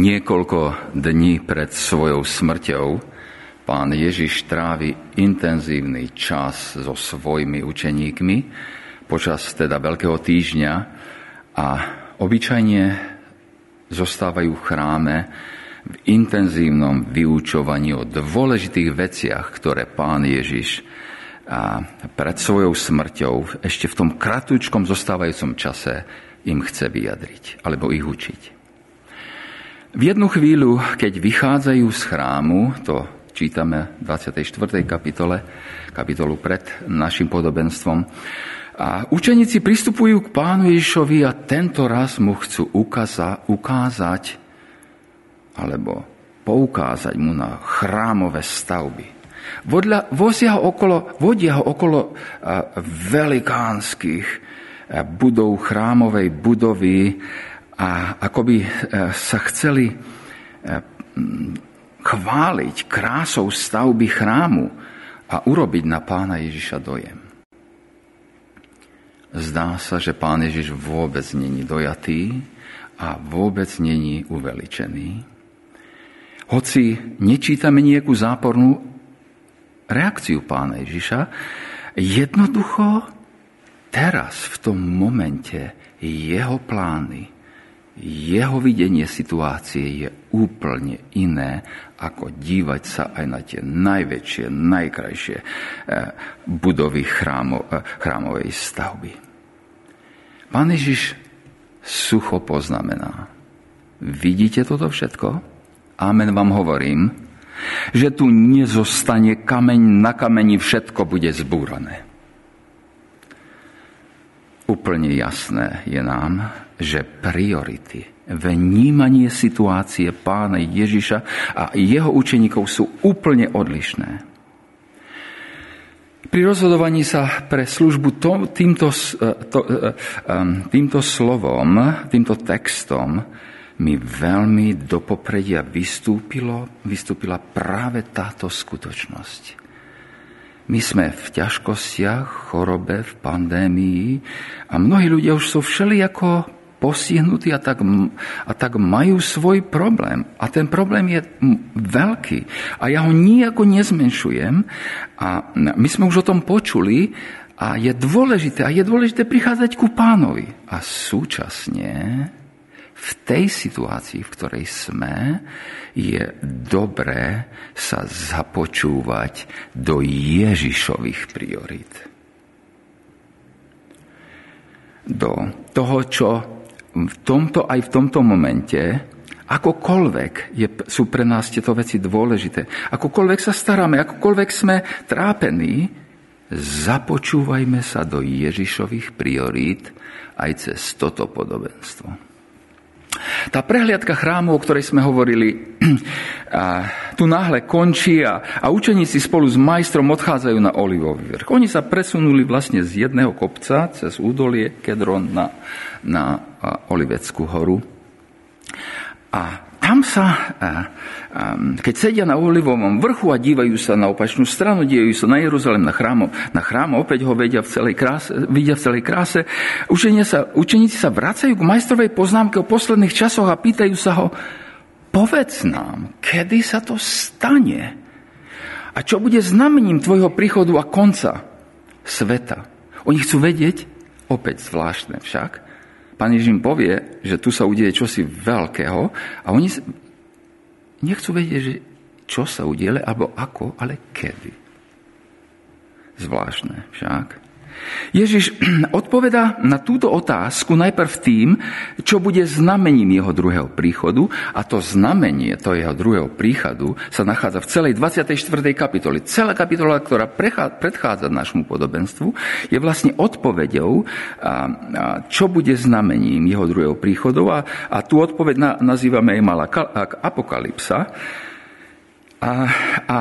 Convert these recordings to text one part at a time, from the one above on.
Niekoľko dní pred svojou smrťou pán Ježiš trávi intenzívny čas so svojimi učeníkmi počas teda Veľkého týždňa a obyčajne zostávajú v chráme v intenzívnom vyučovaní o dôležitých veciach, ktoré pán Ježiš a pred svojou smrťou ešte v tom kratúčkom zostávajúcom čase im chce vyjadriť alebo ich učiť. V jednu chvíľu, keď vychádzajú z chrámu, to čítame v 24. kapitole, kapitolu pred našim podobenstvom, a učeníci pristupujú k pánu Ježišovi a tento raz mu chcú ukáza, ukázať alebo poukázať mu na chrámové stavby. Vodľa, vodia ho okolo, vodia ho okolo velikánskych budov chrámovej budovy a ako by e, sa chceli e, chváliť krásou stavby chrámu a urobiť na pána Ježiša dojem. Zdá sa, že pán Ježiš vôbec není dojatý a vôbec není uveličený. Hoci nečítame nejakú zápornú reakciu pána Ježiša, jednoducho teraz, v tom momente, jeho plány, jeho videnie situácie je úplne iné, ako dívať sa aj na tie najväčšie, najkrajšie eh, budovy chrámo, eh, chrámovej stavby. Pán Ježiš sucho poznamená. Vidíte toto všetko? Amen vám hovorím, že tu nezostane kameň na kameni, všetko bude zbúrané. Úplne jasné je nám, že priority, vnímanie situácie pána Ježiša a jeho učeníkov sú úplne odlišné. Pri rozhodovaní sa pre službu to, týmto, to, týmto slovom, týmto textom mi veľmi do popredia vystúpilo, vystúpila práve táto skutočnosť. My sme v ťažkostiach, chorobe, v pandémii a mnohí ľudia už sú všelijako postihnutí a tak, a tak majú svoj problém. A ten problém je veľký. A ja ho nijako nezmenšujem. A my sme už o tom počuli a je dôležité, a je dôležité prichádzať ku pánovi. A súčasne v tej situácii, v ktorej sme, je dobré sa započúvať do Ježišových priorít. Do toho, čo v tomto, aj v tomto momente, akokoľvek je, sú pre nás tieto veci dôležité, akokoľvek sa staráme, akokoľvek sme trápení, započúvajme sa do Ježišových priorít aj cez toto podobenstvo. Tá prehliadka chrámu, o ktorej sme hovorili, tu náhle končí a, a učeníci spolu s majstrom odchádzajú na Olivový vrch. Oni sa presunuli vlastne z jedného kopca cez údolie Kedron na, na Oliveckú horu. A tam sa, keď sedia na Olivovom vrchu a dívajú sa na opačnú stranu, dívajú sa na Jeruzalem, na chrám, na chrám opäť ho vedia v celej kráse, vidia v celej kráse, sa, učeníci sa vracajú k majstrovej poznámke o posledných časoch a pýtajú sa ho, povedz nám, kedy sa to stane? A čo bude znamením tvojho príchodu a konca sveta? Oni chcú vedieť, opäť zvláštne však, Pán Ježiš im povie, že tu sa udeje čosi veľkého a oni nechcú vedieť, že čo sa udeje, alebo ako, ale kedy. Zvláštne však. Ježiš odpovedá na túto otázku najprv tým, čo bude znamením jeho druhého príchodu a to znamenie to jeho druhého príchodu sa nachádza v celej 24. kapitoli. Celá kapitola, ktorá predchádza našmu podobenstvu, je vlastne odpovedou, čo bude znamením jeho druhého príchodu a, a tú odpoveď nazývame aj malá apokalypsa. A, a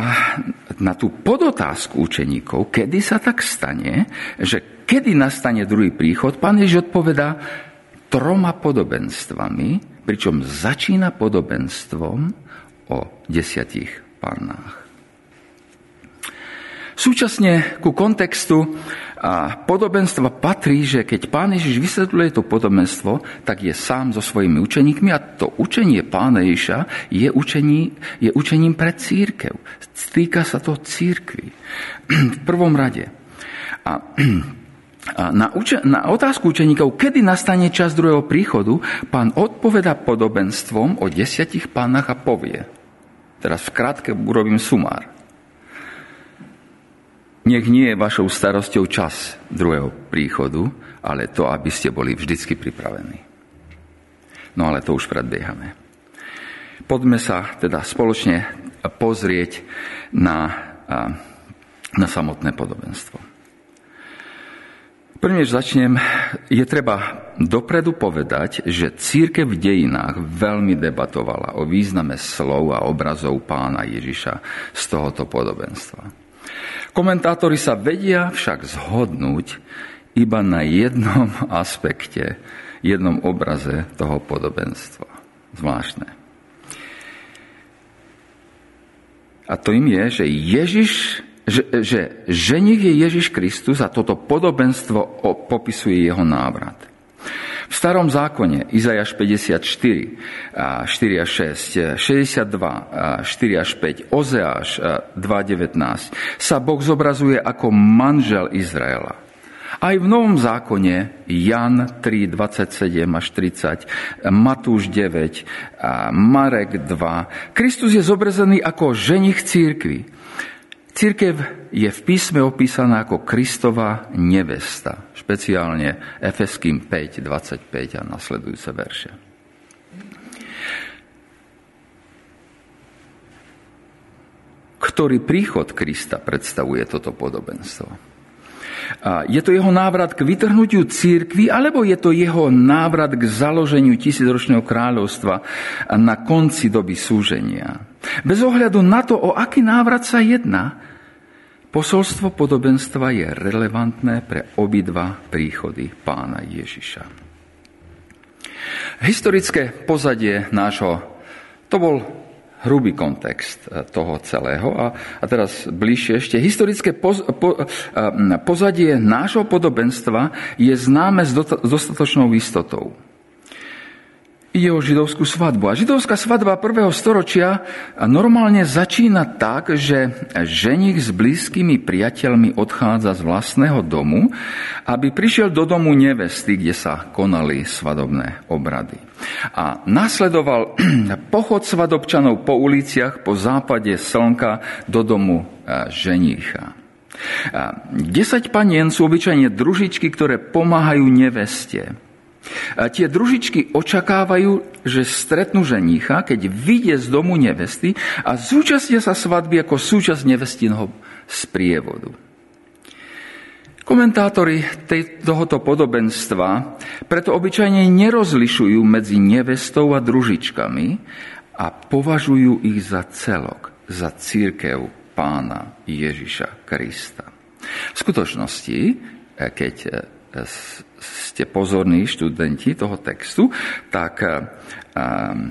na tú podotázku učeníkov, kedy sa tak stane, že kedy nastane druhý príchod, pán Ježiš odpovedá troma podobenstvami, pričom začína podobenstvom o desiatich pannách. Súčasne ku kontextu a podobenstva patrí, že keď pán Ježiš vysvetľuje to podobenstvo, tak je sám so svojimi učeníkmi a to učenie pána Ježiša je, učení, je učením pre církev. Týka sa to církvy. V prvom rade. A a na, uče- na otázku učeníkov, kedy nastane čas druhého príchodu, pán odpoveda podobenstvom o desiatich pánach a povie. Teraz v krátke urobím sumár. Nech nie je vašou starosťou čas druhého príchodu, ale to, aby ste boli vždycky pripravení. No ale to už predbiehame. Poďme sa teda spoločne pozrieť na, na samotné podobenstvo. Prvne, než začnem, je treba dopredu povedať, že církev v dejinách veľmi debatovala o význame slov a obrazov pána Ježiša z tohoto podobenstva. Komentátori sa vedia však zhodnúť iba na jednom aspekte, jednom obraze toho podobenstva. Zvláštne. A to im je, že Ježiš, že, že ženich je Ježiš Kristus a toto podobenstvo popisuje jeho návrat. V starom zákone Izajaš 54, 4 a 6, 62, 4 až 5, Ozeáš 2.19 sa Boh zobrazuje ako manžel Izraela. Aj v Novom zákone Jan 3, 27 až 30, Matúš 9, Marek 2. Kristus je zobrazený ako ženich církvy. Církev je v písme opísaná ako Kristova nevesta, špeciálne Efeským 5, 25 a nasledujúce verše. Ktorý príchod Krista predstavuje toto podobenstvo? Je to jeho návrat k vytrhnutiu církvy, alebo je to jeho návrat k založeniu tisícročného kráľovstva na konci doby súženia? Bez ohľadu na to, o aký návrat sa jedná, Posolstvo podobenstva je relevantné pre obidva príchody pána Ježiša. Historické pozadie nášho, to bol hrubý kontext eh, toho celého. A, a teraz bližšie ešte. Historické poz, po, eh, pozadie nášho podobenstva je známe s dostatočnou istotou. Ide o židovskú svadbu. A židovská svadba prvého storočia normálne začína tak, že ženich s blízkymi priateľmi odchádza z vlastného domu, aby prišiel do domu nevesty, kde sa konali svadobné obrady. A nasledoval pochod svadobčanov po uliciach po západe slnka do domu e, ženicha. Desať panien sú obyčajne družičky, ktoré pomáhajú neveste. A tie družičky očakávajú, že stretnú ženícha, keď vyjde z domu nevesty a zúčastnia sa svadby ako súčasť nevestinho sprievodu. Komentátori tohoto podobenstva preto obyčajne nerozlišujú medzi nevestou a družičkami a považujú ich za celok, za církev pána Ježiša Krista. V skutočnosti, keď ste pozorní študenti toho textu, tak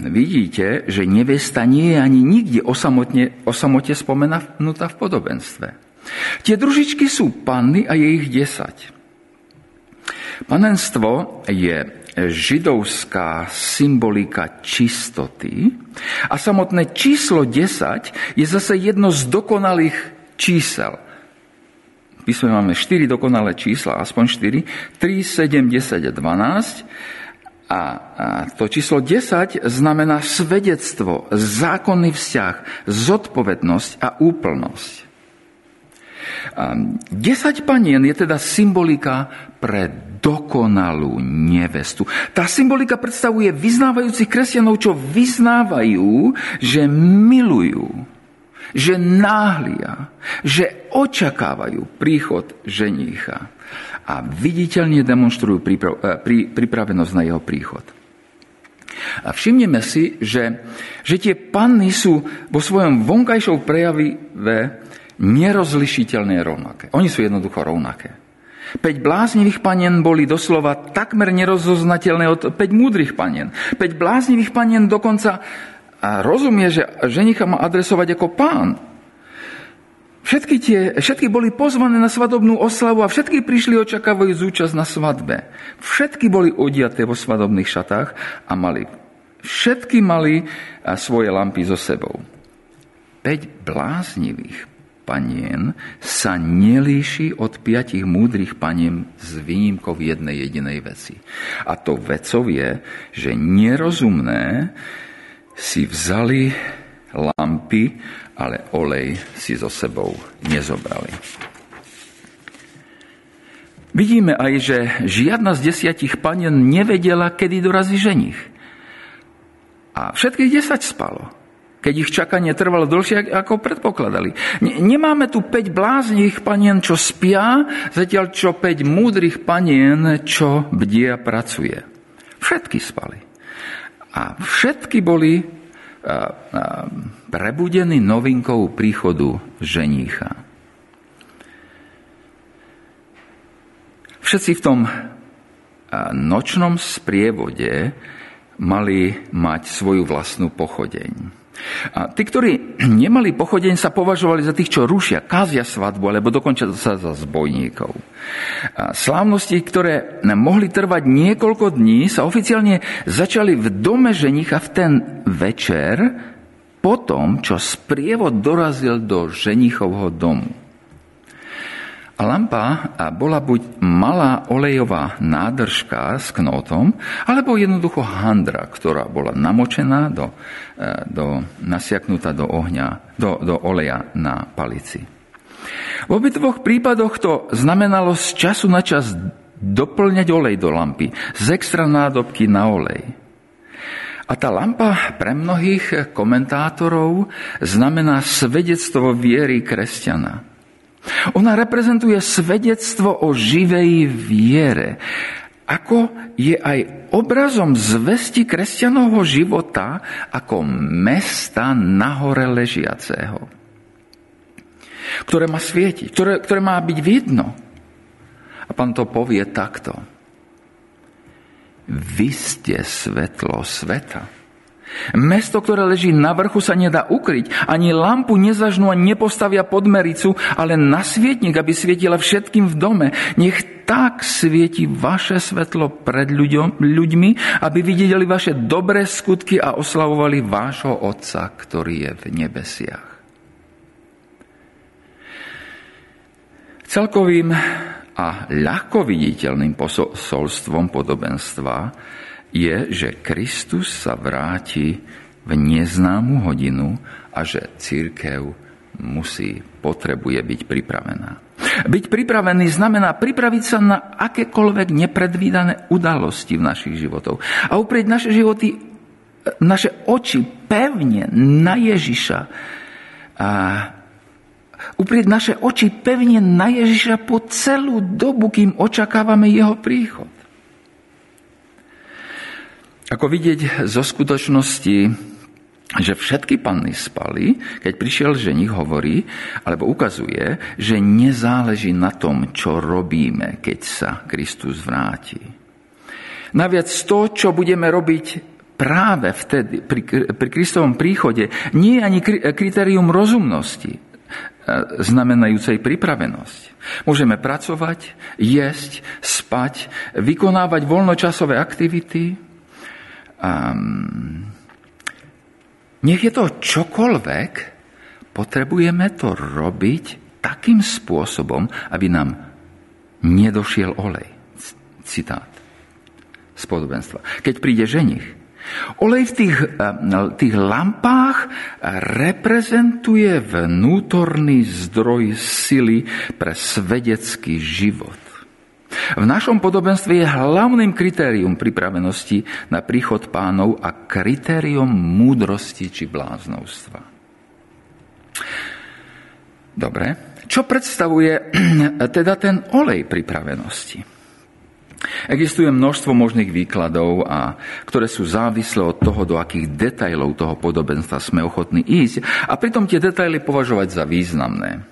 vidíte, že nevesta nie je ani nikde osamotne, osamote spomenutá v podobenstve. Tie družičky sú panny a je ich desať. Panenstvo je židovská symbolika čistoty a samotné číslo 10 je zase jedno z dokonalých čísel – písme máme 4 dokonalé čísla, aspoň 4, 3, 7, 10 a 12. A, to číslo 10 znamená svedectvo, zákonný vzťah, zodpovednosť a úplnosť. 10 panien je teda symbolika pre dokonalú nevestu. Tá symbolika predstavuje vyznávajúcich kresťanov, čo vyznávajú, že milujú že náhlia, že očakávajú príchod ženícha a viditeľne demonstrujú eh, pripravenosť na jeho príchod. A všimneme si, že, že tie panny sú vo svojom vonkajšom prejavive nerozlišiteľné rovnaké. Oni sú jednoducho rovnaké. Peť bláznivých panien boli doslova takmer nerozoznateľné od peť múdrych panien. Peť bláznivých panien dokonca a rozumie, že ženicha má adresovať ako pán. Všetky, tie, všetky boli pozvané na svadobnú oslavu a všetky prišli očakávajú zúčasť na svadbe. Všetky boli odiaté vo svadobných šatách a mali, všetky mali svoje lampy so sebou. Peť bláznivých panien sa nelíši od piatich múdrych paniem s výnimkou jednej jedinej veci. A to vecov je, že nerozumné si vzali lampy, ale olej si so sebou nezobrali. Vidíme aj, že žiadna z desiatich panien nevedela, kedy dorazí ženich. A všetkých desať spalo keď ich čakanie trvalo dlhšie, ako predpokladali. Nemáme tu 5 bláznivých panien, čo spia, zatiaľ čo 5 múdrych panien, čo bdia pracuje. Všetky spali. A všetky boli prebudení novinkou príchodu ženícha. Všetci v tom nočnom sprievode mali mať svoju vlastnú pochodeň. A tí, ktorí nemali pochodeň, sa považovali za tých, čo rušia, kázia svadbu, alebo dokončia sa za zbojníkov. A slávnosti, ktoré mohli trvať niekoľko dní, sa oficiálne začali v dome ženicha v ten večer, potom, čo sprievod dorazil do ženichovho domu. Lampa bola buď malá olejová nádržka s knotom, alebo jednoducho handra, ktorá bola namočená, do, e, do, nasiaknutá do ohňa, do, do oleja na palici. V obidvoch prípadoch to znamenalo z času na čas doplňať olej do lampy, z extra nádobky na olej. A tá lampa pre mnohých komentátorov znamená svedectvo viery kresťana. Ona reprezentuje svedectvo o živej viere. Ako je aj obrazom zvesti kresťanovho života ako mesta nahore ležiaceho, ktoré má svietiť, ktoré, ktoré má byť vidno. A pán to povie takto. Vy ste svetlo sveta. Mesto, ktoré leží na vrchu, sa nedá ukryť. Ani lampu nezažnú a nepostavia pod mericu, ale na svietnik, aby svietila všetkým v dome. Nech tak svieti vaše svetlo pred ľuďom, ľuďmi, aby videli vaše dobré skutky a oslavovali vášho Otca, ktorý je v nebesiach. Celkovým a ľahko viditeľným posolstvom podobenstva je, že Kristus sa vráti v neznámu hodinu a že církev musí, potrebuje byť pripravená. Byť pripravený znamená pripraviť sa na akékoľvek nepredvídané udalosti v našich životoch a uprieť naše životy, naše oči pevne na Ježiša a uprieť naše oči pevne na Ježiša po celú dobu, kým očakávame jeho príchod. Ako vidieť zo skutočnosti, že všetky panny spali, keď prišiel ženich, hovorí, alebo ukazuje, že nezáleží na tom, čo robíme, keď sa Kristus vráti. Naviac to, čo budeme robiť práve vtedy, pri, pri Kristovom príchode, nie je ani kritérium rozumnosti, e, znamenajúcej pripravenosť. Môžeme pracovať, jesť, spať, vykonávať voľnočasové aktivity, um, nech je to čokoľvek, potrebujeme to robiť takým spôsobom, aby nám nedošiel olej. Citát z podobenstva. Keď príde ženich, Olej v tých, tých lampách reprezentuje vnútorný zdroj sily pre svedecký život. V našom podobenstve je hlavným kritérium pripravenosti na príchod pánov a kritérium múdrosti či bláznovstva. Dobre, čo predstavuje teda ten olej pripravenosti? Existuje množstvo možných výkladov, a, ktoré sú závislé od toho, do akých detajlov toho podobenstva sme ochotní ísť a pritom tie detaily považovať za významné.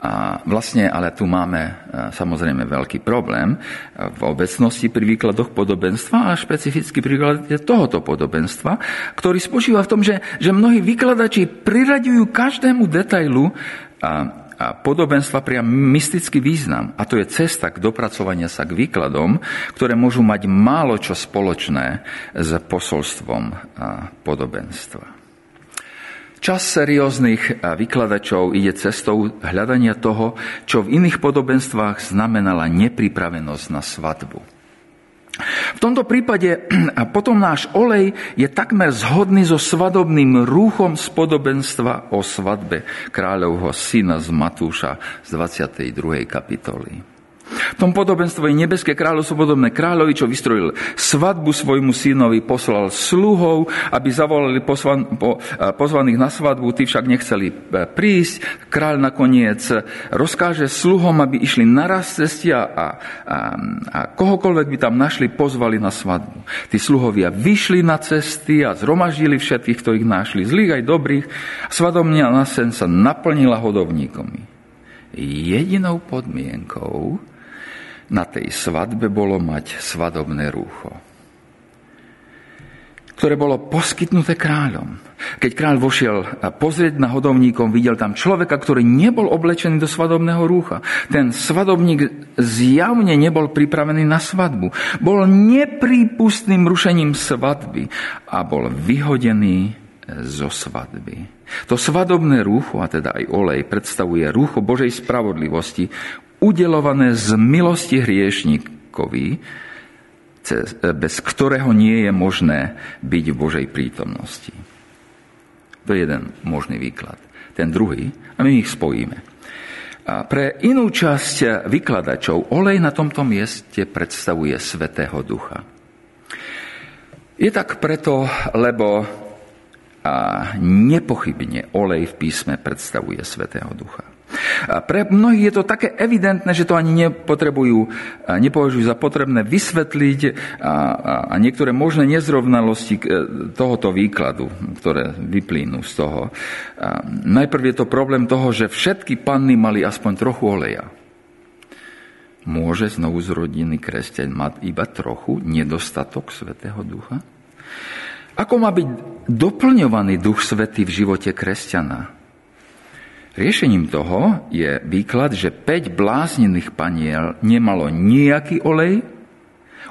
A vlastne, ale tu máme e, samozrejme veľký problém v obecnosti pri výkladoch podobenstva a špecificky pri výklade tohoto podobenstva, ktorý spočíva v tom, že, že mnohí vykladači priraďujú každému detailu a, a podobenstva priam mystický význam. A to je cesta k dopracovania sa k výkladom, ktoré môžu mať málo čo spoločné s posolstvom podobenstva. Čas serióznych vykladačov ide cestou hľadania toho, čo v iných podobenstvách znamenala nepripravenosť na svadbu. V tomto prípade potom náš olej je takmer zhodný so svadobným rúchom z podobenstva o svadbe kráľovho syna z Matúša z 22. kapitoly. V tom podobenstve je nebeské kráľovstvo podobné kráľovi, čo vystrojil svadbu svojmu synovi, poslal sluhov, aby zavolali pozvan, po, pozvaných na svadbu, tí však nechceli e, prísť. Kráľ nakoniec rozkáže sluhom, aby išli naraz cesty a, a, a kohokoľvek by tam našli, pozvali na svadbu. Tí sluhovia vyšli na cesty a zhromaždili všetkých, ktorých našli, zlých aj dobrých. Svadobnia na sen sa naplnila hodovníkami. Jedinou podmienkou na tej svadbe bolo mať svadobné rúcho, ktoré bolo poskytnuté kráľom. Keď kráľ vošiel pozrieť na hodovníkom, videl tam človeka, ktorý nebol oblečený do svadobného rúcha. Ten svadobník zjavne nebol pripravený na svadbu. Bol neprípustným rušením svadby a bol vyhodený zo svadby. To svadobné rúcho, a teda aj olej, predstavuje rúcho Božej spravodlivosti, udelované z milosti hriešníkovi, bez ktorého nie je možné byť v Božej prítomnosti. To je jeden možný výklad. Ten druhý, a my ich spojíme. Pre inú časť vykladačov olej na tomto mieste predstavuje Svetého Ducha. Je tak preto, lebo a nepochybne olej v písme predstavuje Svetého Ducha. A pre mnohých je to také evidentné, že to ani nepotrebujú, nepovažujú za potrebné vysvetliť a, a, a niektoré možné nezrovnalosti e, tohoto výkladu, ktoré vyplynú z toho. A najprv je to problém toho, že všetky panny mali aspoň trochu oleja. Môže znovu zrodený kresťan mať iba trochu nedostatok Svetého Ducha? Ako má byť doplňovaný Duch Svetý v živote kresťana? Riešením toho je výklad, že 5 bláznených paniel nemalo nejaký olej,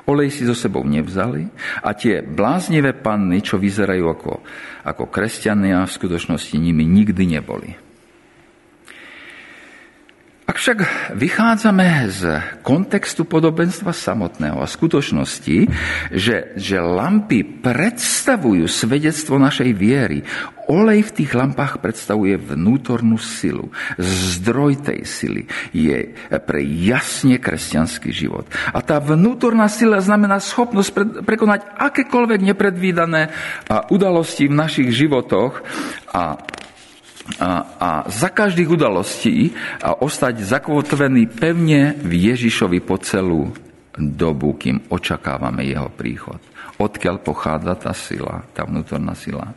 olej si so sebou nevzali a tie bláznivé panny, čo vyzerajú ako, ako kresťania, v skutočnosti nimi nikdy neboli. Ak však vychádzame z kontextu podobenstva samotného a skutočnosti, že, že lampy predstavujú svedectvo našej viery, olej v tých lampách predstavuje vnútornú silu. Zdroj tej sily je pre jasne kresťanský život. A tá vnútorná sila znamená schopnosť prekonať akékoľvek nepredvídané udalosti v našich životoch a a, za každých udalostí a ostať zakotvený pevne v Ježišovi po celú dobu, kým očakávame jeho príchod. Odkiaľ pochádza tá sila, tá vnútorná sila.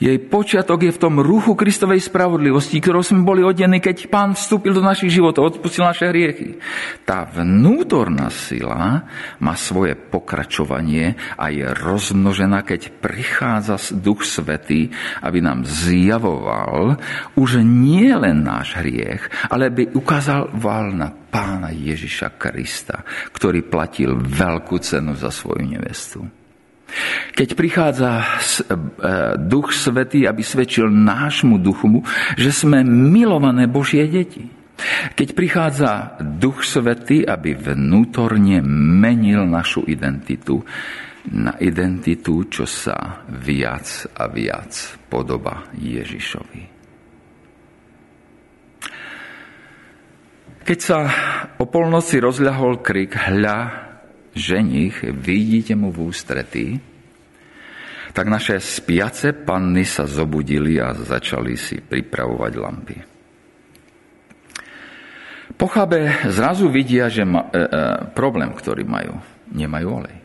Jej počiatok je v tom ruchu Kristovej spravodlivosti, ktorou sme boli odení, keď Pán vstúpil do našich životov, odpustil naše hriechy. Tá vnútorná sila má svoje pokračovanie a je rozmnožená, keď prichádza Duch Svetý, aby nám zjavoval už nie len náš hriech, ale by ukázal val na pána Ježiša Krista, ktorý platil veľkú cenu za svoju nevestu. Keď prichádza e, Duch Svetý, aby svedčil nášmu duchu, že sme milované Božie deti. Keď prichádza Duch Svetý, aby vnútorne menil našu identitu na identitu, čo sa viac a viac podoba Ježišovi. Keď sa o polnoci rozľahol krik hľa, ženich, vidíte mu v ústretí, tak naše spiace panny sa zobudili a začali si pripravovať lampy. Pochabe zrazu vidia, že ma, e, e, problém, ktorý majú, nemajú olej.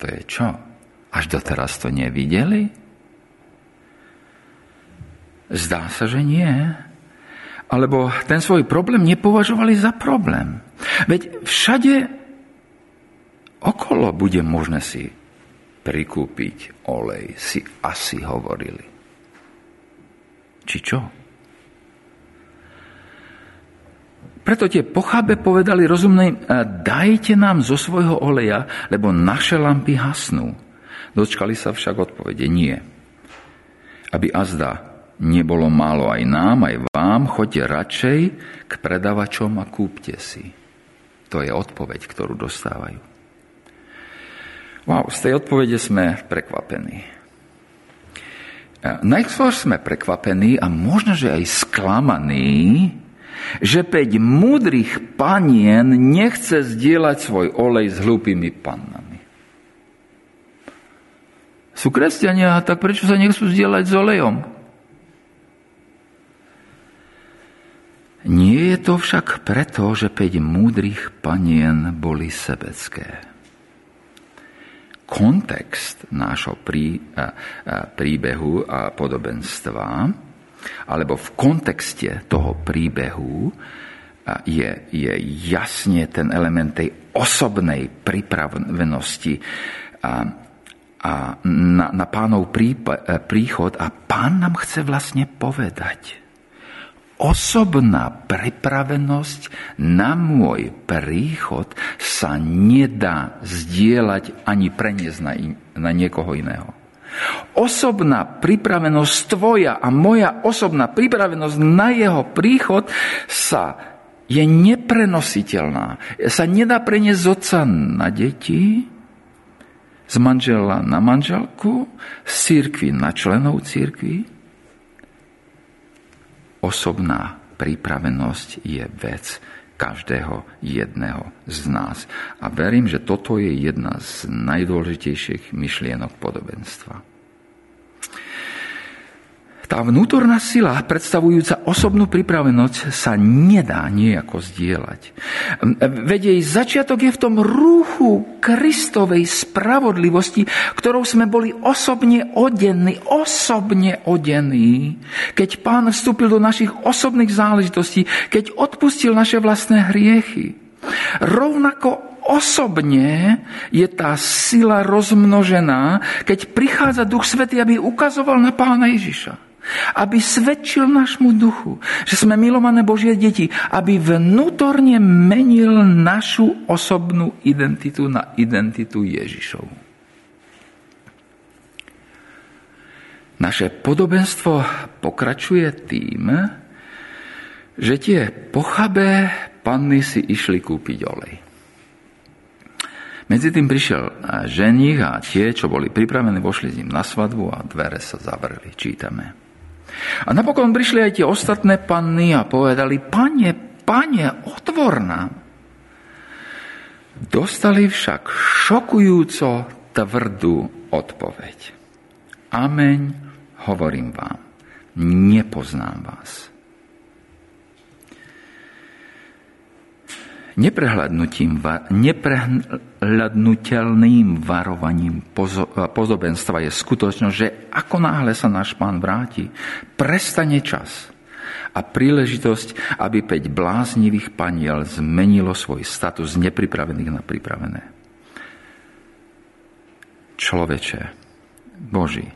To je čo? Až doteraz to nevideli? Zdá sa, že nie. alebo ten svoj problém nepovažovali za problém. Veď všade okolo bude možné si prikúpiť olej, si asi hovorili. Či čo? Preto tie pochábe povedali rozumnej, dajte nám zo svojho oleja, lebo naše lampy hasnú. Dočkali sa však odpovede nie. Aby azda nebolo málo aj nám, aj vám, choďte radšej k predavačom a kúpte si. To je odpoveď, ktorú dostávajú. Wow, z tej odpovede sme prekvapení. Najskôr sme prekvapení a možno, že aj sklamaní, že päť múdrych panien nechce zdieľať svoj olej s hlúpými pannami. Sú kresťania, tak prečo sa nechcú zdieľať s olejom? Nie je to však preto, že päť múdrych panien boli sebecké. Kontext nášho prí, a, a, príbehu a podobenstva alebo v kontexte toho príbehu je, je jasne ten element tej osobnej pripravenosti a, a na, na pánov príchod a pán nám chce vlastne povedať. Osobná pripravenosť na môj príchod sa nedá zdieľať ani preniesť na, in, na niekoho iného. Osobná pripravenosť tvoja a moja osobná pripravenosť na jeho príchod sa je neprenositeľná. Sa nedá preniesť z otca na deti, z manžela na manželku, z církvy na členov církvy. Osobná pripravenosť je vec každého jedného z nás. A verím, že toto je jedna z najdôležitejších myšlienok podobenstva. Tá vnútorná sila, predstavujúca osobnú pripravenosť, sa nedá nejako zdieľať. Veď jej začiatok je v tom rúchu Kristovej spravodlivosti, ktorou sme boli osobne odení, osobne odení, keď Pán vstúpil do našich osobných záležitostí, keď odpustil naše vlastné hriechy. Rovnako osobne je tá sila rozmnožená, keď prichádza Duch Svetý, aby ukazoval na Pána Ježiša. Aby svedčil našmu duchu, že sme milované Božie deti, aby vnútorne menil našu osobnú identitu na identitu Ježišovu. Naše podobenstvo pokračuje tým, že tie pochabé panny si išli kúpiť olej. Medzi tým prišiel ženich a tie, čo boli pripravení, vošli s ním na svadbu a dvere sa zavreli. Čítame. A napokon prišli aj tie ostatné panny a povedali, pane, pane, otvor nám. Dostali však šokujúco tvrdú odpoveď. Ameň, hovorím vám, nepoznám vás. Neprehľadnutelným varovaním podobenstva je skutočnosť, že ako náhle sa náš pán vráti, prestane čas a príležitosť, aby päť bláznivých paniel zmenilo svoj status z nepripravených na pripravené. Človeče, Boží,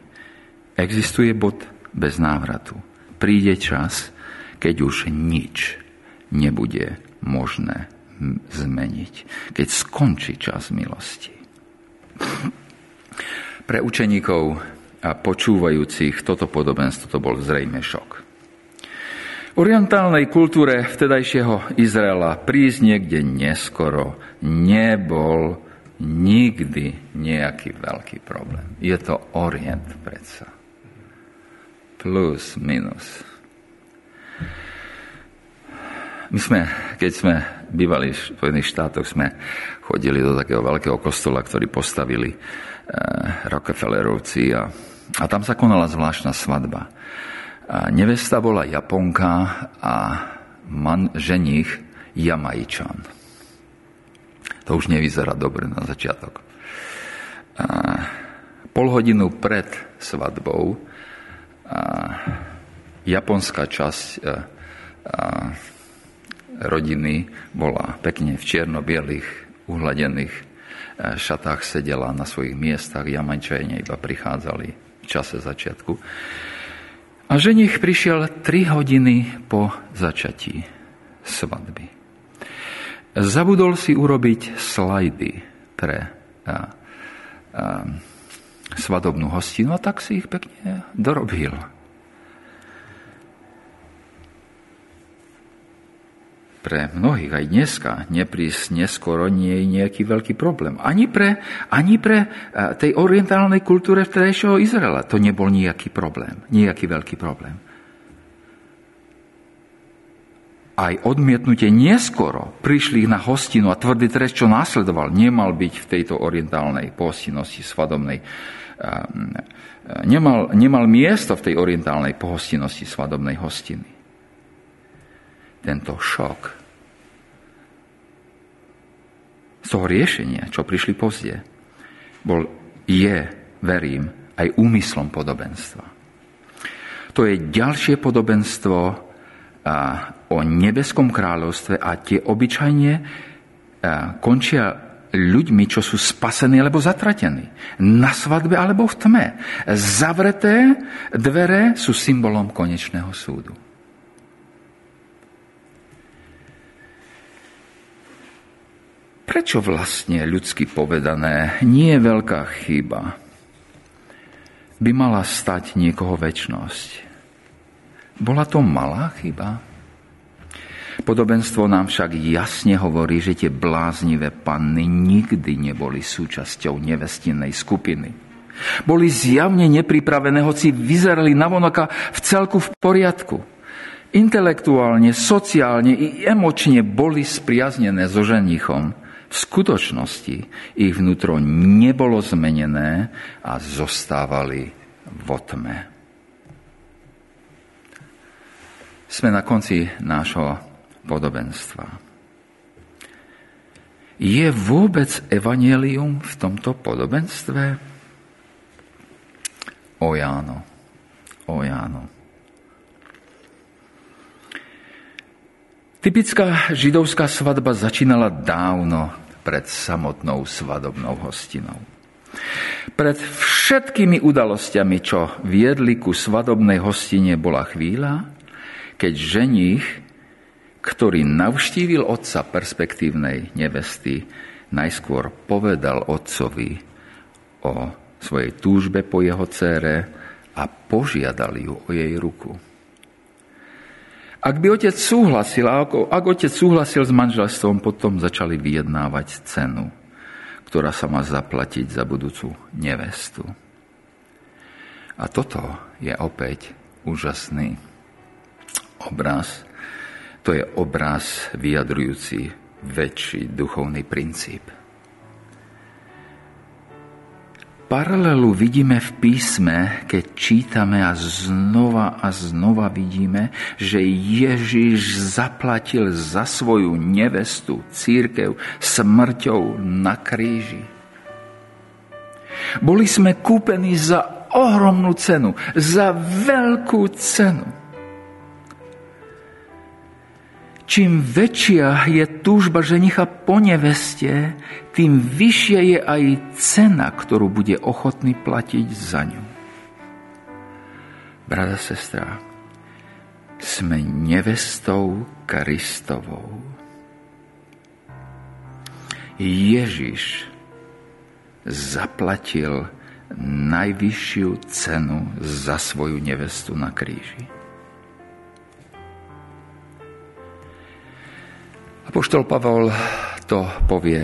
existuje bod bez návratu. Príde čas, keď už nič nebude možné zmeniť, keď skončí čas milosti. Pre učeníkov a počúvajúcich toto podobenstvo to bol zrejme šok. V orientálnej kultúre vtedajšieho Izraela prísť niekde neskoro nebol nikdy nejaký veľký problém. Je to Orient predsa. Plus, minus. My sme, keď sme bývali v Spojených štátoch, sme chodili do takého veľkého kostola, ktorý postavili e, Rockefellerovci a, a tam sa konala zvláštna svadba. A nevesta bola Japonka a man, ženich Jamajčan. To už nevyzerá dobre na začiatok. A pol hodinu pred svadbou a japonská časť e, rodiny bola pekne v čierno-bielých uhladených e, šatách sedela na svojich miestach, Jamančajne iba prichádzali v čase začiatku. A ženich prišiel 3 hodiny po začatí svadby. Zabudol si urobiť slajdy pre a, a, svadobnú hostinu a tak si ich pekne dorobil. Pre mnohých aj dneska neprísť neskoro nie je nejaký veľký problém. Ani pre, ani pre e, tej orientálnej kultúre vtedajšieho Izraela to nebol nejaký problém, nejaký veľký problém. Aj odmietnutie neskoro prišli na hostinu a tvrdý trest, čo následoval, nemal byť v tejto orientálnej pohostinnosti svadobnej. E, e, nemal, nemal miesto v tej orientálnej pohostinnosti svadobnej hostiny tento šok z toho riešenia, čo prišli pozde, bol, je, verím, aj úmyslom podobenstva. To je ďalšie podobenstvo o nebeskom kráľovstve a tie obyčajne končia ľuďmi, čo sú spasení alebo zatratení. Na svadbe alebo v tme. Zavreté dvere sú symbolom konečného súdu. Prečo vlastne ľudsky povedané nie je veľká chyba by mala stať niekoho väčnosť? Bola to malá chyba? Podobenstvo nám však jasne hovorí, že tie bláznivé panny nikdy neboli súčasťou nevestinnej skupiny. Boli zjavne nepripravené, hoci vyzerali navonoka v celku v poriadku. Intelektuálne, sociálne i emočne boli spriaznené so ženichom v skutočnosti ich vnútro nebolo zmenené a zostávali vo tme. Sme na konci nášho podobenstva. Je vôbec evanelium v tomto podobenstve? O Jáno. O Jáno. Typická židovská svadba začínala dávno pred samotnou svadobnou hostinou. Pred všetkými udalosťami, čo viedli ku svadobnej hostine, bola chvíľa, keď ženích, ktorý navštívil otca perspektívnej nevesty, najskôr povedal otcovi o svojej túžbe po jeho cére a požiadal ju o jej ruku. Ak by otec súhlasil, ak, ak otec súhlasil s manželstvom, potom začali vyjednávať cenu, ktorá sa má zaplatiť za budúcu nevestu. A toto je opäť úžasný obraz. To je obraz vyjadrujúci väčší duchovný princíp. Paralelu vidíme v písme, keď čítame a znova a znova vidíme, že Ježiš zaplatil za svoju nevestu, církev, smrťou na kríži. Boli sme kúpení za ohromnú cenu, za veľkú cenu. Čím väčšia je túžba ženicha po neveste, tým vyššia je aj cena, ktorú bude ochotný platiť za ňu. Brada, sestra, sme nevestou Kristovou. Ježiš zaplatil najvyššiu cenu za svoju nevestu na kríži. Apoštol Pavol to povie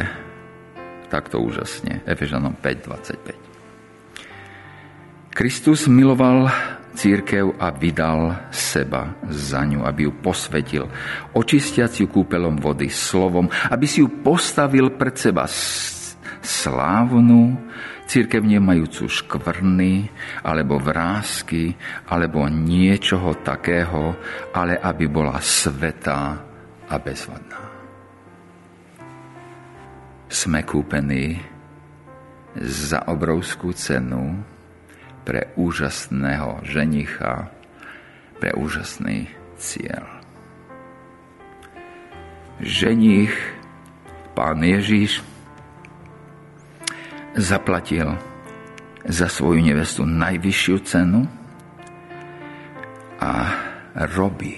takto úžasne, Efežanom 5.25. Kristus miloval církev a vydal seba za ňu, aby ju posvetil, očistiac ju kúpelom vody slovom, aby si ju postavil pred seba slávnu, církev nemajúcu škvrny, alebo vrázky, alebo niečoho takého, ale aby bola svetá a bezvadná sme kúpení za obrovskú cenu pre úžasného ženicha, pre úžasný cieľ. ženích, pán Ježíš, zaplatil za svoju nevestu najvyššiu cenu a robí,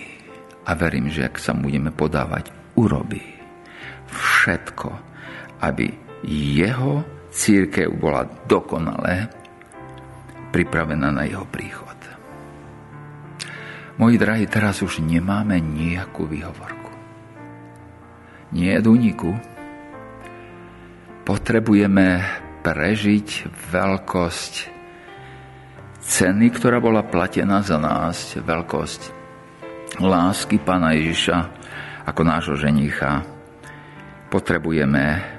a verím, že ak sa budeme podávať, urobí všetko, aby jeho církev bola dokonale pripravená na jeho príchod. Moji drahí, teraz už nemáme nejakú výhovorku. Nie je úniku. Potrebujeme prežiť veľkosť ceny, ktorá bola platená za nás, veľkosť lásky Pána Ježiša ako nášho ženicha. Potrebujeme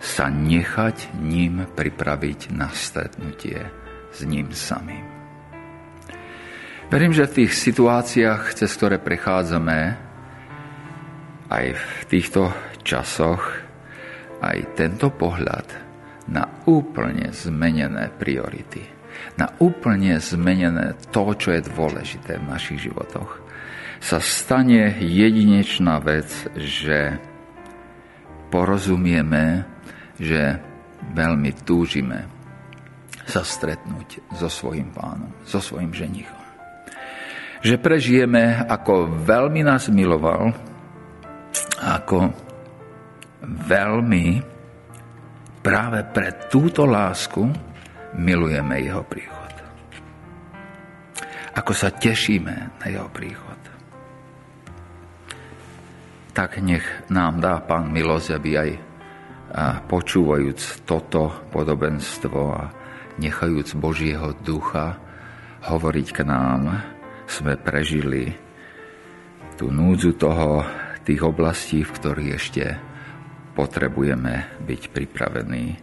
sa nechať ním pripraviť na stretnutie s ním samým. Verím, že v tých situáciách, cez ktoré prechádzame, aj v týchto časoch, aj tento pohľad na úplne zmenené priority, na úplne zmenené to, čo je dôležité v našich životoch, sa stane jedinečná vec, že porozumieme, že veľmi túžime sa stretnúť so svojim pánom, so svojim ženichom že prežijeme, ako veľmi nás miloval, ako veľmi práve pre túto lásku milujeme jeho príchod. Ako sa tešíme na jeho príchod. Tak nech nám dá Pán milosť, aby aj počúvajúc toto podobenstvo a nechajúc Božieho ducha hovoriť k nám, sme prežili tú núdzu toho, tých oblastí, v ktorých ešte potrebujeme byť pripravení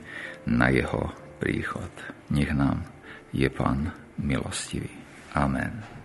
na jeho príchod. Nech nám je Pán milostivý. Amen.